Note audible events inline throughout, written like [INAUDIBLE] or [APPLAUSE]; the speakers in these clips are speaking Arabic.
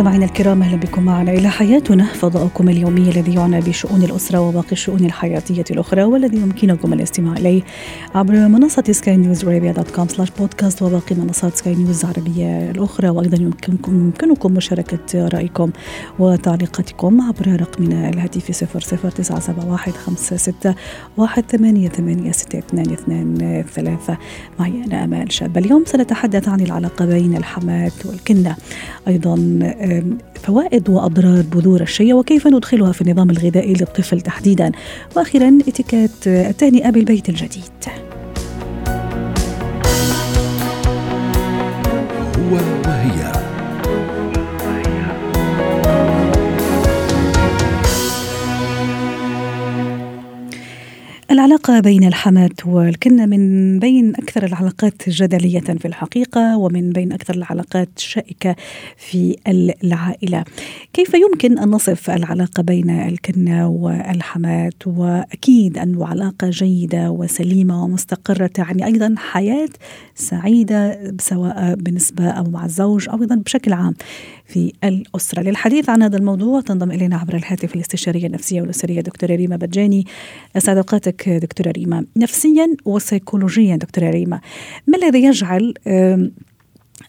مستمعينا الكرام أهلا بكم معنا إلى حياتنا فضاؤكم اليومي الذي يعنى بشؤون الأسرة وباقي الشؤون الحياتية الأخرى والذي يمكنكم الاستماع إليه عبر منصة سكاي نيوز عربيه dot com slash podcast وباقي منصات سكاي نيوز العربية الأخرى. وأيضا يمكنكم يمكنكم مشاركة رأيكم وتعليقاتكم عبر رقمنا الهاتفي 00971 معي أنا آمال شاب. اليوم سنتحدث عن العلاقة بين الحماة والكنة. أيضا فوائد وأضرار بذور الشيا وكيف ندخلها في النظام الغذائي للطفل تحديدا؟ وأخيرا اتيكيت التهنئه بالبيت الجديد. هو العلاقة بين الحماة والكنة من بين أكثر العلاقات جدلية في الحقيقة ومن بين أكثر العلاقات شائكة في العائلة. كيف يمكن أن نصف العلاقة بين الكنة والحماة؟ وأكيد أنه علاقة جيدة وسليمة ومستقرة تعني أيضا حياة سعيدة سواء بالنسبة أو مع الزوج أو أيضا بشكل عام في الأسرة. للحديث عن هذا الموضوع تنضم إلينا عبر الهاتف الاستشارية النفسية والأسرية دكتورة ريما بجاني أسعد أوقاتك دكتورة ريما. نفسيا وسيكولوجيا دكتورة ريما. ما الذي يجعل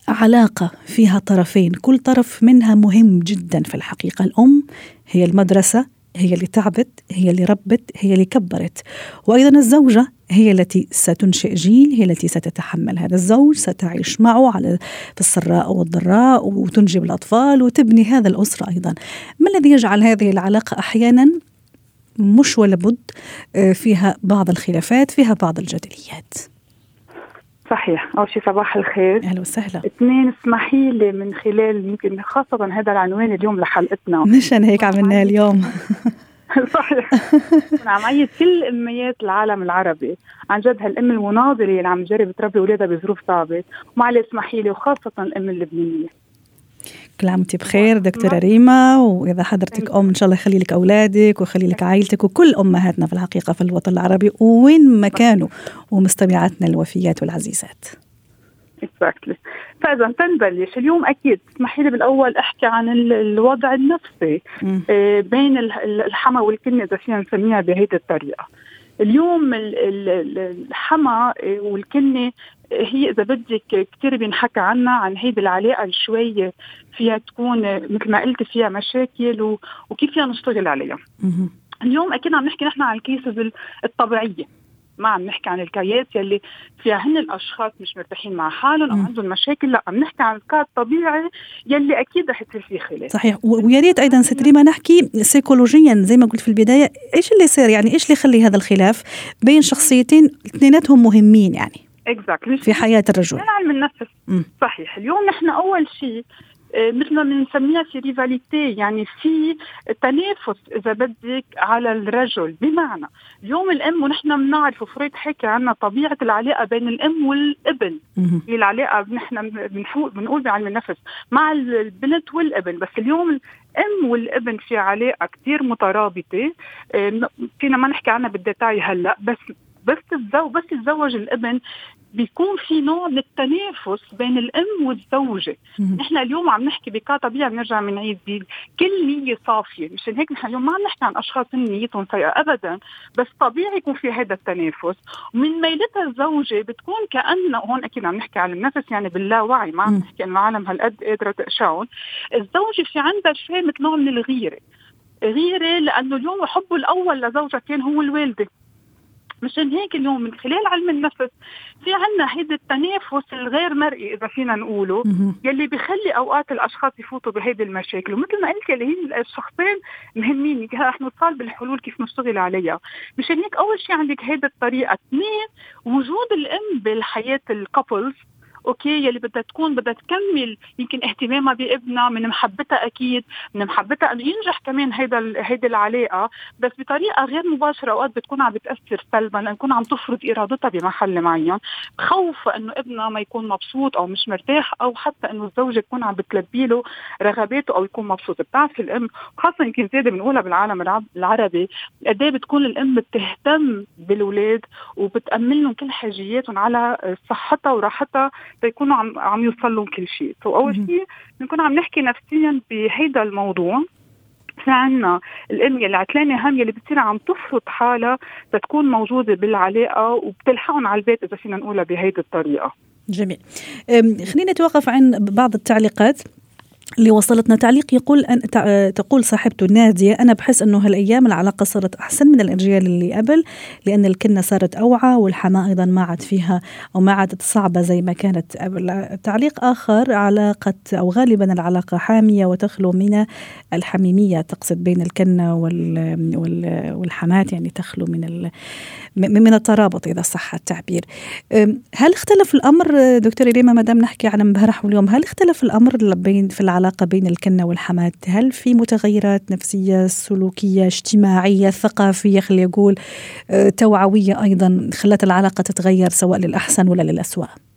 علاقة فيها طرفين؟ كل طرف منها مهم جدا في الحقيقة. الأم هي المدرسة هي اللي تعبت هي اللي ربت هي اللي كبرت. وأيضا الزوجة هي التي ستنشئ جيل هي التي ستتحمل هذا الزوج ستعيش معه على في السراء والضراء وتنجب الأطفال وتبني هذا الأسرة أيضا. ما الذي يجعل هذه العلاقة أحيانا مش ولا بد فيها بعض الخلافات فيها بعض الجدليات. صحيح. أول شيء صباح الخير. أهلا وسهلا. اثنين اسمحي لي من خلال يمكن خاصة هذا العنوان اليوم لحلقتنا. مشان هيك عملناها اليوم. [LAUGHS] صحيح. عم عيد كل اميات العالم العربي. عن جد هالأم المناضلة اللي عم تجرب تربي أولادها بظروف صعبة. ومعلي اسمحي لي وخاصة الأم اللبنانية. كل عام وانت بخير دكتورة ريما وإذا حضرتك أم إن شاء الله يخلي لك أولادك ويخلي لك عائلتك وكل أمهاتنا في الحقيقة في الوطن العربي وين ما كانوا ومستمعاتنا الوفيات والعزيزات. اكزاكتلي فاذا تنبلش. اليوم أكيد اسمحي لي بالأول أحكي عن الوضع النفسي بين الحما والكنه إذا فينا نسميها بهيدي الطريقة. اليوم الحما والكنه هي إذا بدك كثير بينحكى عنها عن هيدي العلاقة شوي فيها تكون مثل ما قلت فيها مشاكل وكيف فينا نشتغل عليها. اليوم أكيد عم نحكي نحن عن ال cases الطبيعية. ما عم نحكي عن ال cases يلي فيها هن الأشخاص مش مرتاحين مع حالهم أو عندهم مشاكل. لا عم نحكي عن ال case الطبيعي يلي أكيد رح يصير فيه خلاف. صحيح. ويا ريت أيضا ست ريما نحكي سيكولوجيا زي ما قلت في البداية إيش اللي صار؟ يعني إيش اللي يخلي هذا الخلاف بين شخصيتين اثنيناتهم مهمين يعني exactly في حياة الرجل؟ من علم النفس. صحيح. اليوم نحن أول شيء مثل ما بنسميها في rivalité يعني في تنافس إذا بدك على الرجل. بمعنى اليوم الأم ونحن بنعرف وفريد حكي عنا طبيعة العلاقة بين الأم والابن. هي العلاقة نحن بنقول بعلم النفس مع البنت والابن. بس اليوم الأم والابن في علاقة كثير مترابطة. فينا ما نحكي عنها بالديتاي هلأ بس بس تتزوج بس يتزوج الابن بيكون في نوع من التنافس بين الأم والزوجة، نحن اليوم عم نحكي بكا طبيعي بنرجع بنعيد كل نية صافية، مشان هيك نحن اليوم ما عم نحكي عن أشخاص نيتهم سيئة ابدا، بس طبيعي يكون في هذا التنافس، ومن ميلتها الزوجة بتكون كأنه هون أكيد عم نحكي عن النفس يعني باللاوعي. ما عم نحكي إنه العالم هالقد قادرة تقشعهم، الزوجة في عندها شيء مثل نوع من الغيرة، غيرة لأنه اليوم حبه الأول لزوجها كان هو الوالدة. مشان هيك اليوم من خلال علم النفس في عنا هيدا التنافس الغير مرئي إذا فينا نقوله يلي بيخلي أوقات الأشخاص يفوتوا بهيدي المشاكل. ومثل ما قلت اللي هي الشخصين مهمين رح نوصل بالحلول كيف نشتغل عليها. مشان هيك أول شيء عندك هيدا الطريقة. اثنين وجود الأم بالحياة ال couples okay يلي بدها تكون بدها تكمل يمكن اهتمامها بابنها من محبتها أكيد من محبتها إنه ينجح كمان هيدا هيدي العلاقة. بس بطريقة غير مباشرة أوقات بتكون عم بتأثر سلبا لأن تكون عم تفرض ارادتها بمحل معين. خوف إنه ابنها ما يكون مبسوط أو مش مرتاح أو حتى إنه الزوجة تكون عم بتلبي له رغباته أو يكون مبسوط. بتعرفي الأم خاصة يمكن زيادة بنقولها بالعالم العربي قد إيه بتكون الأم بتهتم بالاولاد وبتأمن لهم كل حاجياتهم على صحتها وراحتها تيكونوا عم عم يوصل كل شيء، فاول شيء بنكون عم نحكي نفسيا بهيدا الموضوع. في عنا الام يلي عتلانة هم يلي بتصير عم تفرض حالها تتكون موجودة بالعلاقة وبتلحقهم على البيت إذا فينا نقولها بهيدي الطريقة. جميل. خلينا نتوقف عن بعض التعليقات. اللي وصلتنا تعليق يقول أن تقول صاحبته نادية أنا بحس أنه هالأيام العلاقة صارت أحسن من الأجيال اللي قبل لأن الكنة صارت أوعى والحماة أيضا ما عاد فيها أو ما عادت صعبة زي ما كانت قبل. تعليق آخر علاقة أو غالبا العلاقة حامية وتخلو من الحميمية تقصد بين الكنة والحماة يعني تخلو من من الترابط إذا صح التعبير. هل اختلف الأمر دكتور ريما ما دام نحكي عن امبارح واليوم هل اختلف الأمر بين في العلاقة بين الكنة والحماة؟ هل في متغيرات نفسية سلوكية اجتماعية ثقافية خلي أقول آه، توعوية أيضا خلت العلاقة تتغير سواء للأحسن ولا للأسوأ؟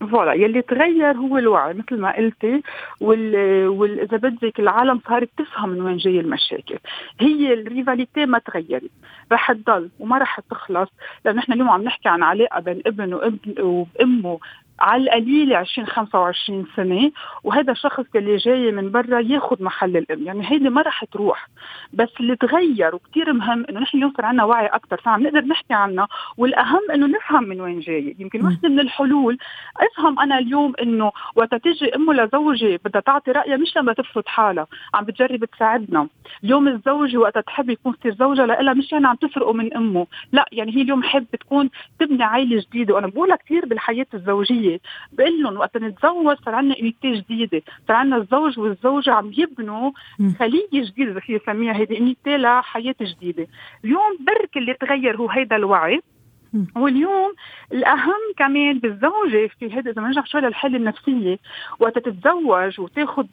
فوالا يلي تغير هو الوعي مثل ما قلتي وال, وال... إذا بدك العالم صارت تفهم من وين جاي المشاكل. هي الريفاليتي ما تغيرت رح تضل وما رح تخلص لأنه نحن اليوم عم نحكي عن علاقة بين ابن وابن وأمه على القليله 20 25 سنة وهذا الشخص اللي جاي من برا ياخذ محل الأم. يعني هيدي ما رح تروح. بس اللي تغير وكثير مهم إنه نحن صار عندنا وعي أكثر فعم نقدر نحكي عنها والأهم إنه نفهم من وين جاي يمكن وحدة من الحلول. أفهم أنا اليوم إنه وقت تيجي أمه لزوجي بدها تعطي رأيها مش لما تفرض حالها. عم بتجرب تساعدنا. اليوم الزوجة وقت تحب يكون يصير زوجها لها مش يعني عم تسرقه من أمه. لا يعني هي اليوم حب تكون تبني عائله جديدة. وأنا بقولها كثير بالحياة الزوجية. بقول لهم وقت نتزوج صار عندنا انيتي جديدة. صار عندنا الزوج والزوجة عم يبنوا خلية جديدة اذا في سميها هيدي انيتي لحياة جديدة. اليوم برك اللي تغير هو هيدا الوعي. واليوم الأهم كمان بالزوجة في هذا إذا بنرجع شوي للحاله النفسية. وقت تتزوج وتاخذ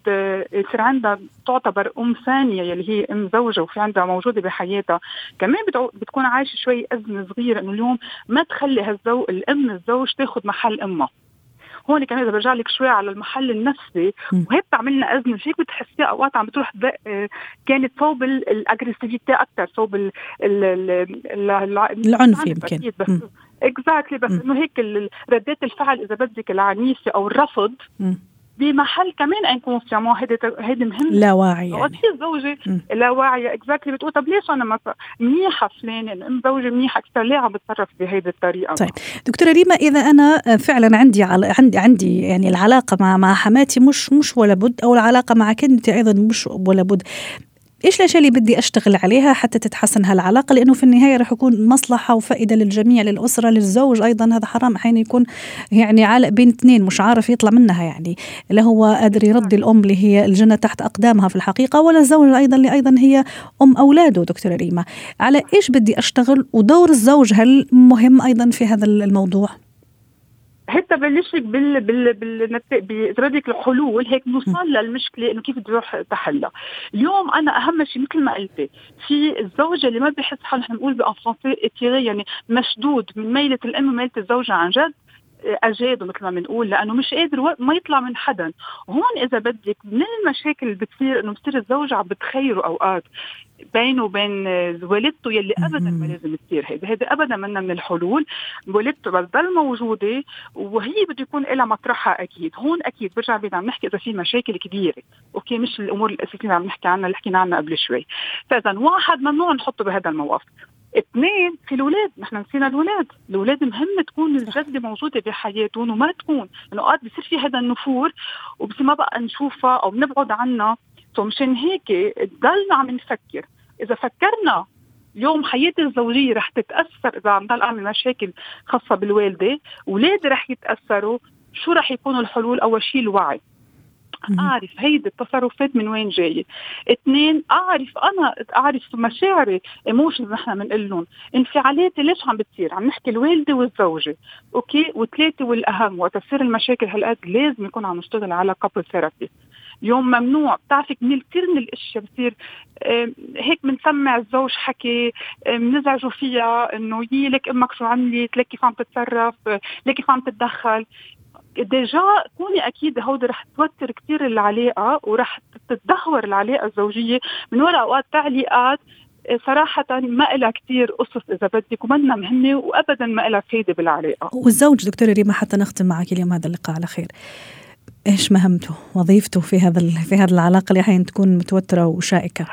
يصير عندها تعتبر أم ثانية يلي هي أم زوجة وفي عندها موجودة بحياتها. كمان بتكون عايشة شوي أزمة صغيرة إنه اليوم ما تخلي هالزو الأم الزوج تاخذ محل أمها. هون كمان إذا برجع لك شوي على المحل النفسي وهي بتعمل لنا أزمة. فيك بتحسيها أوقات عم بتروح آه، كانت صوب الأجريسيفيتي أكثر صوب العنف يمكن. exactly بس إنه هيك ردات الفعل إذا بدك العنيفة أو الرفض بمحل كمان inconsciemment هيدي هيدي مهمه لا واعي يعني. في الزوجه لا واعيه exactly بتقول طب ليش أنا منيحة فلانة؟ ام زوجي منيحه أكثر ليه عم بتصرف بهيدي الطريقة؟ طيب. دكتورة ريما إذا أنا فعلا عندي على عندي عندي يعني العلاقة مع مع حماتي مش مش ولا بد أو العلاقة مع كنتي أيضا مش ولا بد. إيش الأشياء اللي بدي أشتغل عليها حتى تتحسن هالعلاقة؟ لأنه في النهاية راح يكون مصلحة وفائدة للجميع للأسرة للزوج أيضا. هذا حرام. أحيانا يكون يعني عالق بين اثنين مش عارف يطلع منها يعني. لا هو قادر يرضي الأم اللي هي الجنة تحت أقدامها في الحقيقة ولا الزوج أيضا اللي أيضا هي أم أولاده دكتورة ريما. على إيش بدي أشتغل؟ ودور الزوج هل مهم أيضا في هذا الموضوع؟ حتى بلشك بال بال بال بإدراك الحلول هيك نوصل للمشكلة إنه كيف تروح تحلها. اليوم أنا أهم شيء مثل ما قلتي في الزوجة اللي ما بحس حالها نحن بنقول بانفرونسي يعني مشدود من ميلة الأم وميلة الزوجة عن جد اجاده مثل ما بنقول لأنه مش قادر ما يطلع من حدا هون إذا بدك من المشاكل اللي بتصير إنه بتصير الزوجه عم بتخيره أوقات بينه وبين والدته يلي ابدا ما لازم تصير هيدي هيدي ابدا منا من الحلول. والدته بتضل موجودة وهي بده يكون لها مطرحها أكيد. هون أكيد برجع بدنا عم نحكي إذا في مشاكل كبيرة. أوكي مش الأمور الأساسية اللي عم نحكي عنها اللي حكينا عنها قبل شوي. فاذا واحد ممنوع نحطه بهذا الموقف. اثنين في الاولاد نحن نسينا الاولاد الاولاد مهم تكون الجده موجودة بحياتهم وما تكون. لأنه اوقات بصير في هذا النفور وبصير ما بقى نشوفها أو بنبعد عنها. فمشان هيك ضلنا عم نفكر. إذا فكرنا اليوم حياتي الزوجية رح تتأثر إذا عم ضل أعمل مشاكل خاصة بالوالدة اولادي رح يتأثروا شو رح يكونوا الحلول؟ أول شيء الوعي. أعرف هيدي التصرفات من وين جاية. اثنين أعرف أنا أعرف مشاعري emotions نحن بنقول لهم انفعالاتي ليش عم بتصير؟ عم نحكي الوالدة والزوجة أوكي؟ وثلاثة والأهم وقت تصير المشاكل هالقد لازم يكون عم نشتغل على couple therapy اليوم ممنوع بتعرفي كثير كثير من الأشياء بتصير هيك بنسمع الزوج حكي بنزعجوا فيها إنه يي لك أمك شو عملت؟ لك كيف عم تتصرف؟ لك كيف عم تتدخل؟ ديجا كوني أكيد هودي رح توتر كثير العلاقة ورح تتدهور العلاقة الزوجية من وراء أوقات تعليقات. صراحة ما إلها كثير قصص إذا بدك ومنا مهمة وأبدا ما إلها فايدة بالعلاقة. والزوج دكتورة ريما حتى نختم معك اليوم هذا اللقاء على خير. إيش مهمته وظيفته في هذا في هذه العلاقة اللي أحيانا تكون متوترة وشائكة؟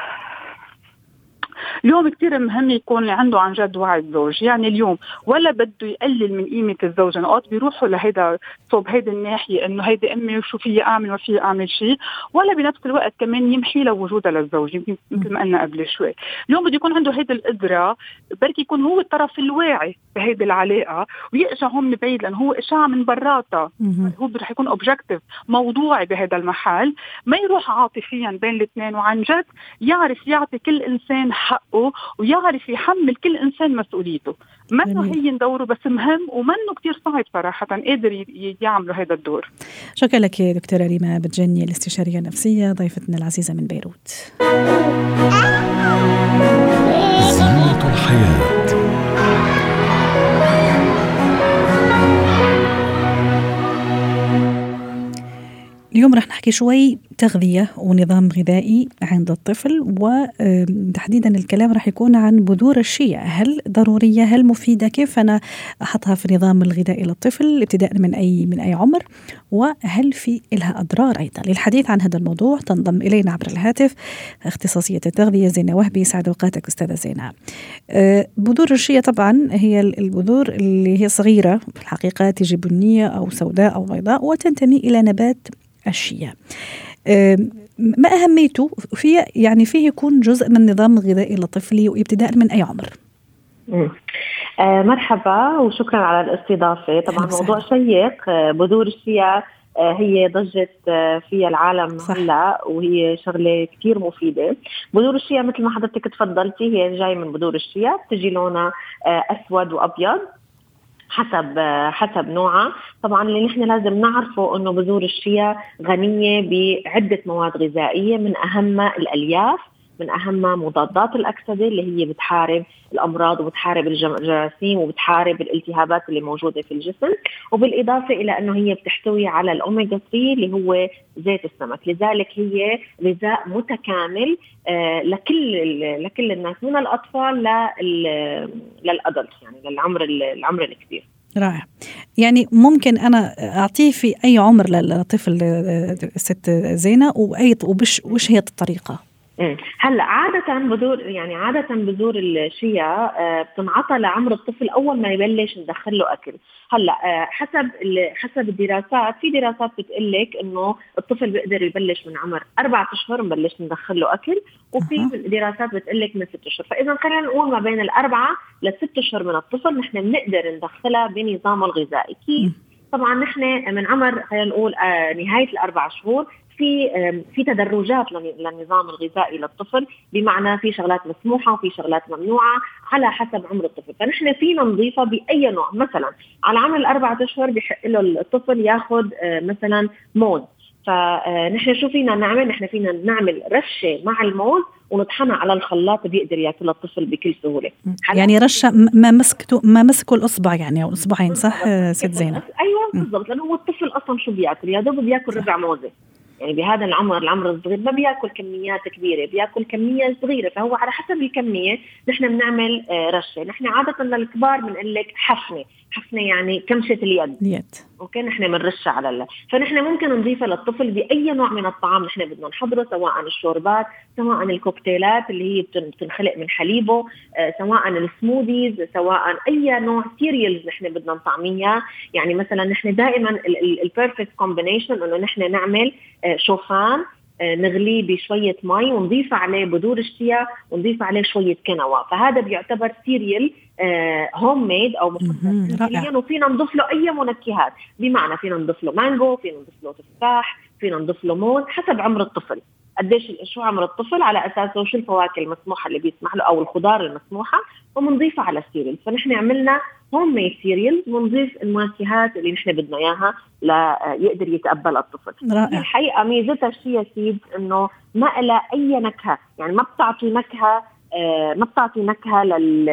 اليوم كثير مهم يكون عنده عن جد وعي الزوج. يعني اليوم ولا بده يقلل من قيمة الزوجه اوقات بيروحوا لهيدا صوب هيدي الناحية إنه هيدي أمي وشو في أعمل وما في أعمل شيء ولا بنفس الوقت كمان يمحي له وجودها للزوج يمكن مثل ما قلنا قبل شوي. اليوم بده يكون عنده هيدي القدرة بركي يكون هو الطرف الواعي بهيدي العلاقة ويقشع هون من بعيد لأنه هو اشعاع من براتها هو رح يكون اوبجكتيف موضوعي بهذا المحل. ما يروح عاطفيا بين الاثنين وعن جد يعرف يعطي كل إنسان حقه. حقه ويعرف يحمل كل إنسان مسؤوليته. منه هين دوره بس مهم ومنه كثير صعب صراحة قادر يعملوا هذا الدور. شكرا لك دكتورة ريما بتجني الاستشارية النفسية ضيفتنا العزيزة من بيروت. زينة الحياة. اليوم رح نحكي شوي تغذية ونظام غذائي عند الطفل وتحديدا الكلام رح يكون عن بذور الشيا هل ضرورية؟ هل مفيدة؟ كيف أنا أحطها في النظام الغذائي للطفل ابتداء من أي من أي عمر؟ وهل في لها أضرار أيضا؟ للحديث عن هذا الموضوع تنضم إلينا عبر الهاتف اختصاصية التغذية زينة وهبي سعد أوقاتك أستاذة زينة. أه، بذور الشيا طبعا هي البذور اللي هي صغيرة في الحقيقة تجي بنية أو سوداء أو بيضاء وتنتمي إلى نبات الشيا ما أهميته؟ في يعني فيه يكون جزء من النظام الغذائي لطفلي وإبتداء من أي عمر. آه مرحبا وشكرا على الاستضافة. طبعا موضوع شيق. آه، بذور الشيا آه، هي ضجت آه، فيها العالم هلأ وهي شغلة كثير مفيدة. بذور الشيا مثل ما حضرتك تفضلتي هي جاي من بذور الشيا بتجي لونها أسود وأبيض. حسب حسب نوعها طبعا اللي نحن لازم نعرفه إنه بذور الشيا غنية بعدة مواد غذائية من اهمها الألياف. من اهمها مضادات الأكسدة اللي هي بتحارب الأمراض وبتحارب الجراثيم وبتحارب الالتهابات اللي موجودة في الجسم وبالإضافة إلى أنه هي بتحتوي على الاوميجا 3 اللي هو زيت السمك. لذلك هي غذاء متكامل آه لكل لكل الناس من الأطفال للأدلت يعني للعمر العمر الكبير. رائع. يعني ممكن أنا أعطيه في أي عمر للطفل ست زينة واي وبش وش هي الطريقة؟ هلا عادة بذور يعني عادة بذور الشيا آه، بتنعطى لعمر الطفل أول ما يبلش ندخل له أكل، هلا آه، حسب حسب الدراسات في دراسات بتقول لك إنه الطفل بيقدر يبلش من عمر أربعة أشهر نبلش ندخل له أكل، وفي أه. دراسات بتقول لك من ست أشهر، فإذا خلينا نقول ما بين الأربعة لست أشهر من الطفل نحن بنقدر ندخلها بنظامه الغذائي، كيف؟ طبعا نحن من عمر خلينا نقول آه نهاية الأربع شهور في في تدرجات للنظام الغذائي للطفل بمعنى في شغلات مسموحة وفي شغلات ممنوعة على حسب عمر الطفل. فنحن فينا نضيفها بأي نوع. مثلا على عمر الأربعة أشهر بحق له الطفل ياخذ آه، مثلا موز فنحن شو فينا نعمل؟ نحن فينا نعمل رشة مع الموز ونطحنها على الخلاط بيقدر ياكلها الطفل بكل سهولة. يعني رشة ما مسكته ما مسكوا الأصبع يعني أو الاصبعين صح ست زينب أيوه بالضبط. لأنه هو الطفل أصلا شو بياكل؟ يا دوب بياكل ربع موزة. يعني بهذا العمر العمر الصغير ما بياكل كميات كبيرة بياكل كمية صغيرة. فهو على حسب الكمية نحن بنعمل آه، رشة. نحن عادة للكبار بنقول لك حفنة. حفنة يعني كمشة اليد. اليد. أوكي؟ نحن بنرشها على الله فنحن ممكن نضيفها للطفل بأي نوع من الطعام نحن بدنا نحضره سواء الشوربات سواء الكوكتيلات اللي هي بتنخلق من حليبه آه، سواء ال smoothies سواء أي نوع cereals نحن بدنا نطعميها يعني مثلا نحن دائما ال perfect combination إنه نحن نعمل آه، شوفان نغليه بشوية مي ونضيف عليه بذور الشيا ونضيف عليه شوية كينوا فهذا بيعتبر cereal home made أو مصنع وفينا نضيف له أي منكهات. بمعنى فينا نضيف له مانجو فينا نضيف له تفاح فينا نضيف ليمون حسب عمر الطفل. قديش شو عمر الطفل على اساسه شو الفواكه المسموحة اللي بيسمح له أو الخضار المسموحة وبنضيفها على ال cereal فنحن عملنا home made cereal بنضيف المنكهات اللي نحن بدنا إياها ليقدر يتقبلها الطفل. رائع. الحقيقة ميزتها ال chia seed إنه ما لها أي نكهة يعني ما بتعطي نكهة ما بتعطي نكهة لل...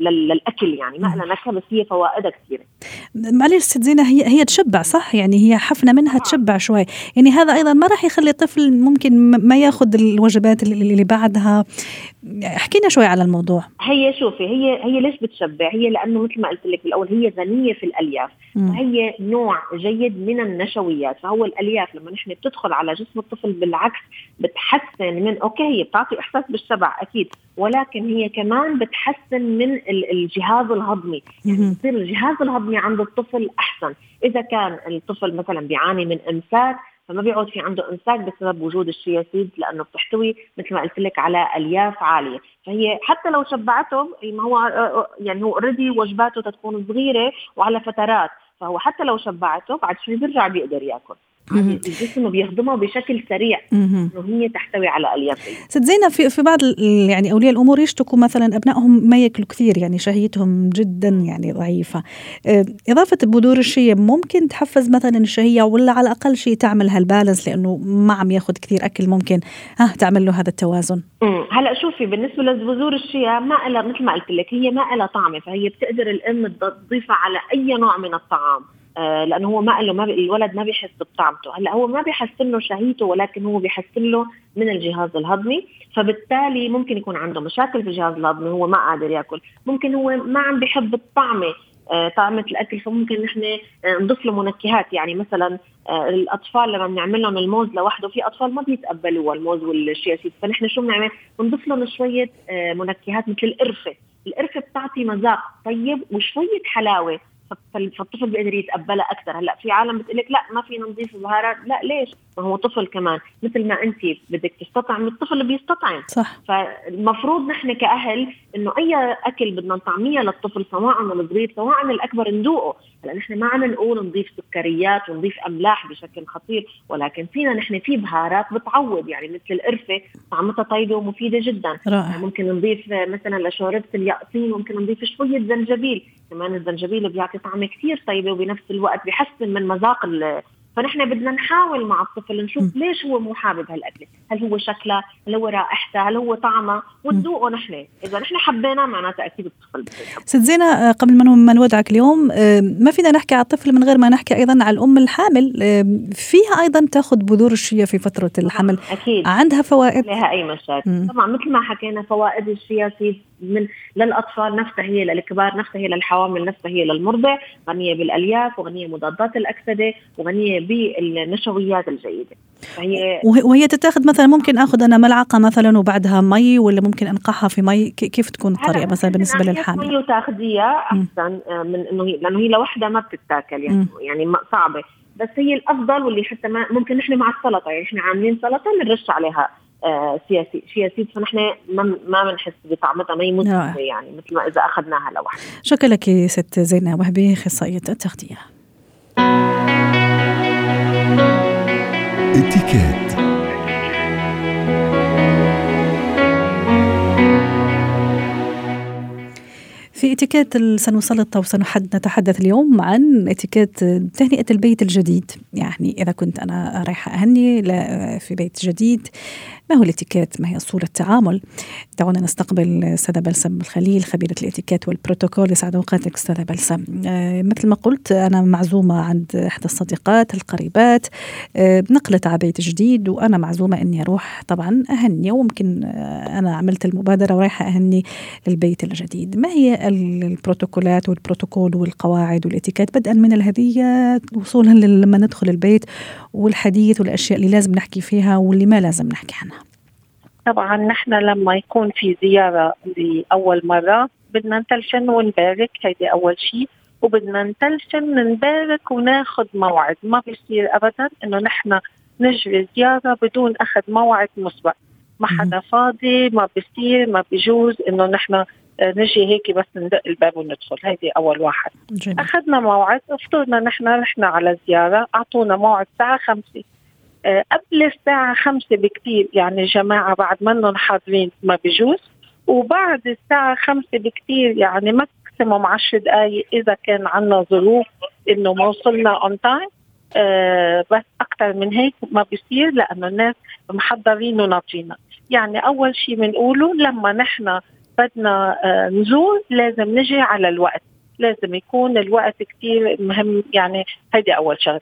لل... للأكل يعني. ما لها نكهة بس هي فوائدها كثيرة. معلش ست زينة هي هي تشبع صح؟ يعني هي حفنة منها تشبع شوي. يعني هذا أيضا ما راح يخلي الطفل ممكن ما ياخذ الوجبات اللي اللي بعدها. احكينا شوي على الموضوع. هي شوفي هي هي ليش بتشبع؟ هي لأنه مثل ما قلت لك بالأول هي غنيه في الألياف،. وهي نوع جيد من النشويات، فهو الألياف لما نحن بتدخل على جسم الطفل بالعكس بتحسن من أوكي هي بتعطي إحساس بالشبع أكيد، ولكن هي كمان بتحسن من ال- الجهاز الهضمي، مهم. يصير الجهاز الهضمي عند الطفل أحسن، إذا كان الطفل مثلا بيعاني من إمساك فما بيعود في عنده إمساك بسبب وجود الشيا سيد لأنه بتحتوي مثل ما قلت لك على ألياف عالية، فهي حتى لو شبعته ما هو يعني هو اوريدي وجباته تكون صغيرة وعلى فترات، فهو حتى لو شبعته بعد شوي بيرجع بيقدر يأكل. الجسم بيهضمه بشكل سريع. إنه هي تحتوي على الياف. ست زينة في في بعض يعني أولياء الأمور يشتكوا مثلا أبنائهم ما يأكلوا كثير يعني شهيتهم جدا يعني ضعيفة. آه، إضافة بذور الشيا ممكن تحفز مثلا الشهية ولا على الأقل شيء تعمل هالبالانس؟ لأنه ما عم يأخذ كثير أكل ممكن ها تعمل له هذا التوازن. امم هلأ شوفي بالنسبة لبذور الشيا ما لها مثل ما قلت لك هي ما لها طعمه فهي بتقدر الأم تضيفها على أي نوع من الطعام. لأنه هو ما له ما الولد ما بيحس بطعمته. هلأ هو ما بيحسن له شهيته ولكن هو بيحسن له من الجهاز الهضمي. فبالتالي ممكن يكون عنده مشاكل في الجهاز الهضمي هو ما قادر يأكل. ممكن هو ما عم بيحب الطعمة آه، طعمة الأكل. فممكن نحن آه، نضيف له منكهات. يعني مثلا آه، الأطفال لما بنعمل لهم الموز لوحده في أطفال ما بيتقبلوا الموز والشيا فنحن شو بنعمل؟ بنضيف لهم شوية آه، منكهات مثل القرفة. القرفة بتعطي مذاق طيب وشوية حلاوة. فالطفل بيقدر يتقبلها أكثر. هلأ في عالم بتقول لك لا ما فينا نضيف بهارات لا ليش؟ هو طفل كمان مثل ما انت بدك تستطعم الطفل بيستطعم. صح. فالمفروض نحن كأهل إنه أي أكل بدنا نطعميه للطفل سواء الصغير سواء الأكبر ندوقه. هلأ نحن ما عم نقول نضيف سكريات ونضيف أملاح بشكل خطير ولكن فينا نحن في بهارات بتعوض يعني مثل القرفة طعمتها طيبة ومفيدة جدا. رائع. ممكن نضيف مثلا لشوربة اليقطين ممكن نضيف شوية زنجبيل. كمان الزنجبيل بيعطي طعمه كثير طيبة وبنفس الوقت بيحسن من مذاق ال- فنحن بدنا نحاول مع الطفل نشوف ليش هو مو حابب هالاكله، هل هو شكلها، هل هو رائحتها، هل هو طعمها، وندوقه نحن، إذا نحن حبيناه معناتها أكيد الطفل. ست زينة آه، قبل ما ما نودعك اليوم آه، ما فينا نحكي على الطفل من غير ما نحكي أيضا على الأم الحامل. آه، فيها أيضا تأخذ بذور الشيا في فترة الحمل. أكيد. عندها فوائد؟ لها أي مشاكل. طبعا مثل ما حكينا فوائد الشيا سيد من للأطفال نفسها هي للكبار نفسها هي للحوامل نفسها هي للمرضع. غنية بالألياف وغنية مضادات الأكسدة وغنية بالنشويات الجيدة. فهي وهي وهي تتاخذ مثلا ممكن آخذ أنا ملعقة مثلا وبعدها مي ولا ممكن أنقعها في مي؟ كيف تكون الطريقة مثلا بالنسبة للحامل؟ مي وتاخذيها. أحسن آه، من إنه هي لأنه هي لوحدها ما بتتاكل يعني مم. يعني صعبة. بس هي الأفضل واللي حتى ما ممكن نحن مع السلطة يعني إحنا عاملين سلطة بنرش عليها سياسي. سياسي فنحن ما ما بنحس بطعمتها ما. مسكره يعني مثل ما إذا أخذناها لوحدها شكرا لك ست زينه وهبي أخصائية التغذية. اتكات في إتيكيت سنسلط أو سنحد نتحدث اليوم عن إتيكيت تهنئة البيت الجديد. يعني إذا كنت أنا رايحة أهني في بيت جديد ما هو الاتيكيت؟ ما هي اصول التعامل؟ دعونا نستقبل الاستاذه بلسم الخليل خبيرة الاتيكيت والبروتوكول. يسعد أوقاتك استاذه بلسم. آه، مثل ما قلت أنا معزومة عند إحدى الصديقات القريبات. آه، نقلت بيت جديد وأنا معزومة إني أروح طبعا أهني وممكن آه، أنا عملت المبادرة ورايحة أهني البيت الجديد. ما هي ال- البروتوكولات والبروتوكول والقواعد والاتيكيت؟ بدءا من الهدية وصولا لما ندخل البيت والحديث والأشياء اللي لازم نحكي فيها واللي ما لازم نحكي عنها. طبعا نحن لما يكون في زيارة لأول مرة بدنا نتلشن ونبارك هيدي أول شيء وبدنا نتلشن نبارك وناخذ موعد. ما بيصير أبدا إنه نحن نجري زيارة بدون أخذ موعد مسبق. ما حدا فاضي ما بيصير ما بيجوز إنه نحن آه، نجي هيك بس ندق الباب وندخل. هيدي أول واحد. جميل. أخذنا موعد افترضنا نحن رحنا على زيارة أعطونا موعد الساعة خمسة. قبل الساعة خمسة بكتير يعني جماعة بعد منهم حاضرين ما بجوز وبعد الساعة خمسة بكتير يعني maximum عشر دقايق إذا كان عنا ظروف إنه ما وصلنا on time آه بس أكثر من هيك ما بيصير لأنه الناس محضرين وناطرين. يعني أول شيء بنقوله لما نحن بدنا آه نزور لازم نجي على الوقت. لازم يكون الوقت كتير مهم يعني هيدي أول شغلة.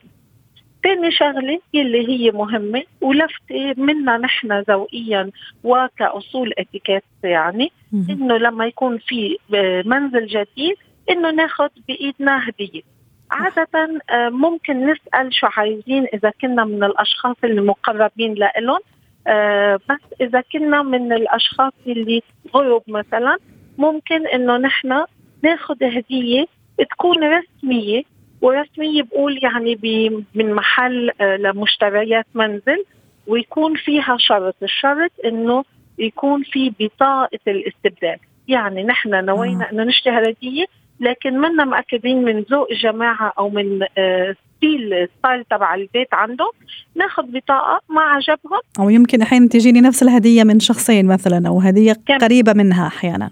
ثاني شغلة يلي هي مهمة ولفتة منا نحن ذوقيا وكأصول إتيكيت يعني إنه لما يكون في آه، منزل جديد إنه ناخذ بإيدنا هدية. عادة آه، ممكن نسأل شو عايزين إذا كنا من الأشخاص المقربين لإلهم آه، بس إذا كنا من الأشخاص اللي غرب مثلا ممكن إنه نحن ناخذ هدية تكون رسمية ورسمية بقول يعني من محل آه، لمشتريات منزل ويكون فيها شرط. الشرط إنه يكون في بطاقة الاستبدال. يعني نحن نوينا إنه نشتري هدية لكن منا مأكدين من ذوق الجماعة أو من آه، style style تبع البيت عندهم. ناخذ بطاقة ما عجبهم. أو يمكن أحيانا تجيني نفس الهدية من شخصين مثلا أو هدية قريبة منها أحيانا.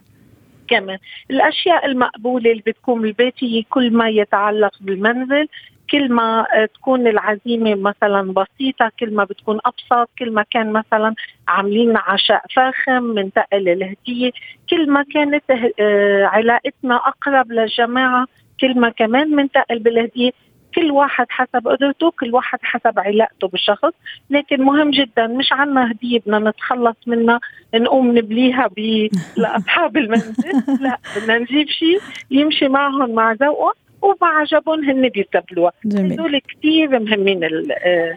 كمان. الأشياء المقبولة اللي بتكون بالبيت هي كل ما يتعلق بالمنزل كل ما تكون العزيمة مثلا بسيطة كل ما بتكون أبسط كل ما كان مثلا عاملين عشاء فاخم منتقل الهدية كل ما كانت آه، علاقتنا أقرب للجماعة كل ما كمان منتقل بالهدية. كل واحد حسب قدرته كل واحد حسب علاقته بالشخص. لكن مهم جدا مش عنا هدية بدنا نتخلص منها نقوم نبليها لأصحاب المنزل. [LAUGHS] لا بدنا نجيب شيء يمشي معهم مع ذوقهم وما عجبهم هن بيستبدلوها. هذول كثير مهمين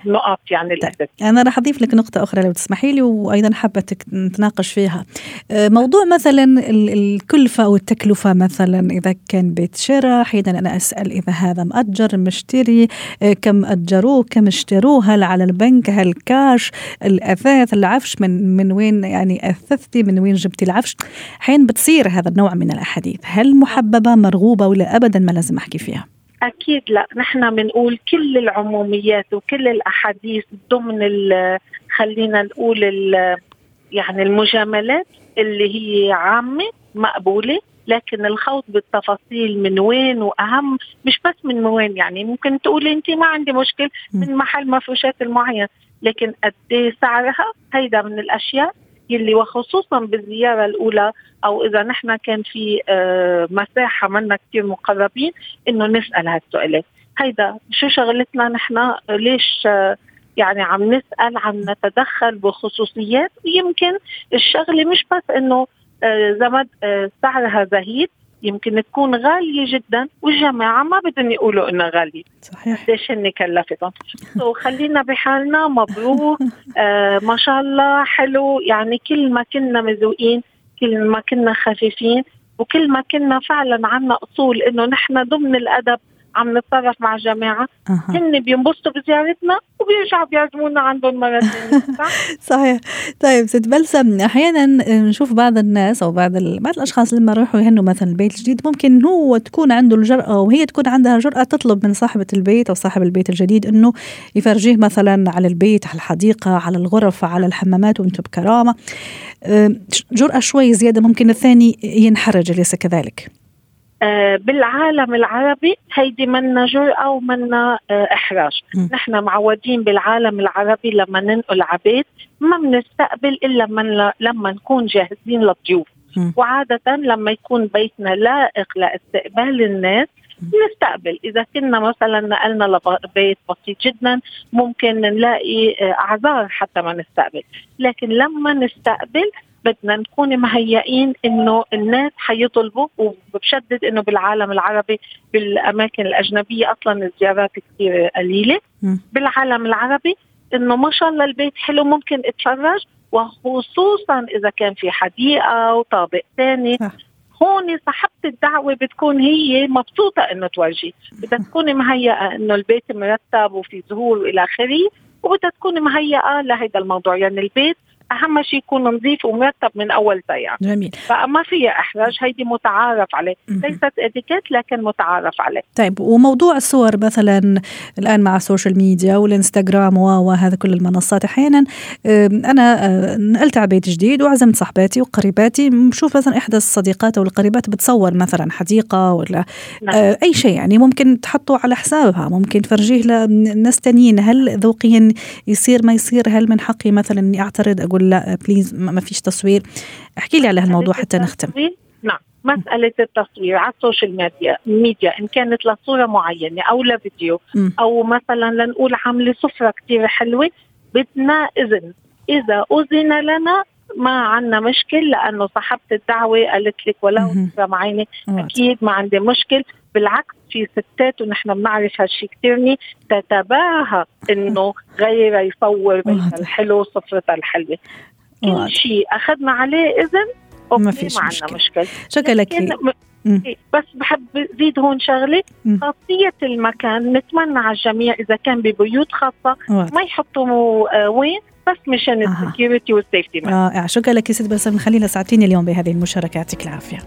النقاط يعني طيب. أنا راح أضيف لك نقطة أخرى لو تسمحي لي وأيضا حابة نتناقش فيها. آه، موضوع مثلا الكلفة أو التكلفة مثلا إذا كان بيت شراء أحيانا أنا أسأل إذا هذا مأجر مشتري آه، كم أجروه كم اشتروه هل على البنك هل كاش الأثاث العفش من من وين يعني أثثتي من وين جبتي العفش؟ أحيانا بتصير هذا النوع من الأحاديث هل محببة مرغوبة ولا ابدا ما لازم أحكي؟ فيها. أكيد لا. نحن بنقول كل العموميات وكل الأحاديث ضمن خلينا نقول يعني المجاملات اللي هي عامة مقبولة لكن الخوض بالتفاصيل من وين وأهم مش بس من وين يعني ممكن تقولي أنت ما عندي مشكل من محل مفروشات المعين لكن قد إيه سعرها؟ هيدا من الأشياء يلي وخصوصا بالزيارة الأولى أو إذا نحن كان في آه، مساحة منا كثير مقربين إنه نسأل هالسؤالات هيدا شو شغلتنا نحن؟ ليش آه، يعني عم نسأل عم نتدخل بخصوصيات؟ ويمكن الشغلة مش بس إنه آه، زمد سعرها زهيد يمكن تكون غالية جدا والجماعة ما بدهم يقولوا إنها غالية. صحيح. قديش هن كلفتهم؟ خلينا بحالنا مبروك. [LAUGHS] آه ما شاء الله حلو. يعني كل ما كنا مذوقين كل ما كنا خفيفين وكل ما كنا فعلا عنا أصول إنه نحن ضمن الأدب. عم نتصرف مع الجماعه أه. هن بينبسطوا بزيارتنا وبيرجعوا بيعزمونا عندهم مرة ثانية [LAUGHS] صحيح طيب ست بلسم أحيانا نشوف بعض الناس أو بعض ال... بعض الأشخاص لما يروحوا يهنوا مثلا البيت الجديد ممكن هو تكون عنده الجرأة وهي تكون عندها جرأة تطلب من صاحبة البيت أو صاحب البيت الجديد إنه يفرجيه مثلا على البيت على الحديقة على الغرف على الحمامات وأنتم بكرامة جرأة شوي زيادة ممكن الثاني ينحرج أليس كذلك؟ آه، بالعالم العربي هيدي منا جرأة ومنا إحراج. نحن معودين بالعالم العربي لما ننقل عبيد ما بنستقبل إلا من لما نكون جاهزين للضيوف. وعادة لما يكون بيتنا لائق لاستقبال الناس نستقبل. إذا كنا مثلا نقلنا لبيت بسيط جدا ممكن نلاقي آه، أعذار حتى ما نستقبل. لكن لما نستقبل بدنا نكون مهيئين إنه الناس حيطلبوا وبشدد إنه بالعالم العربي بالأماكن الأجنبية أصلا الزيارات كثير قليلة. بالعالم العربي إنه ما شاء الله البيت حلو ممكن أتفرج وخصوصا إذا كان في حديقة وطابق ثاني هون صاحبة الدعوة بتكون هي مبسوطة إنه تورجي. بدها تكون مهيئة إنه البيت مرتب وفي زهور وإلى آخره وبدها تكون مهيئة لهذا الموضوع. يعني البيت أهم شيء يكون نظيف ومرتب من أول بيع. جميل. فما فيها إحراج هيدي متعارف عليه. ليست اتيكيت لكن متعارف عليه. طيب وموضوع الصور مثلا الآن مع ال social media والإنستغرام وهذا كل المنصات أحيانا أنا نقلت على بيت جديد وعزمت صاحباتي وقريباتي بشوف مثلا إحدى الصديقات أو القريبات بتصور مثلا حديقة ولا نعم. آه، أي شيء يعني. ممكن تحطه على حسابها ممكن تفرجيه لناس تانيين هل ذوقيا يصير ما يصير هل من حقي مثلا إني أعترض أقول لا please ما فيش تصوير. احكي لي على هالموضوع حتى نختم. نعم مسألة التصوير على ال social media media إن كانت لصورة معينة أو لفيديو. أو مثلا لنقول عاملة سفرة كتير حلوة بدنا إذن. إذا أذن لنا ما عندنا مشكل لأنه صاحبة الدعوة قالت لك ولو سفره معينة أكيد ما عندي مشكل. بالعكس في ستات ونحن بنعرف هالشيء كثير تتباهى إنه غيرها يصور بيتها الحلو سفرتها الحلوه كل شيء أخذنا عليه إذن ما فيش ما عندنا مشكل شكرا لك. إيه، بس بحب زيد هون شغلة. خاصية المكان نتمنى على الجميع إذا كان ببيوت خاصة ما يحطوا آه، وين بس مشان ال security وال safety رائع. شكرا لك يا ست بلسم خلينا ساعتين اليوم بهذه المشاركة. يعطيك العافية.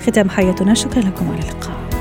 ختام حياتنا. شكرا لكم والى اللقاء.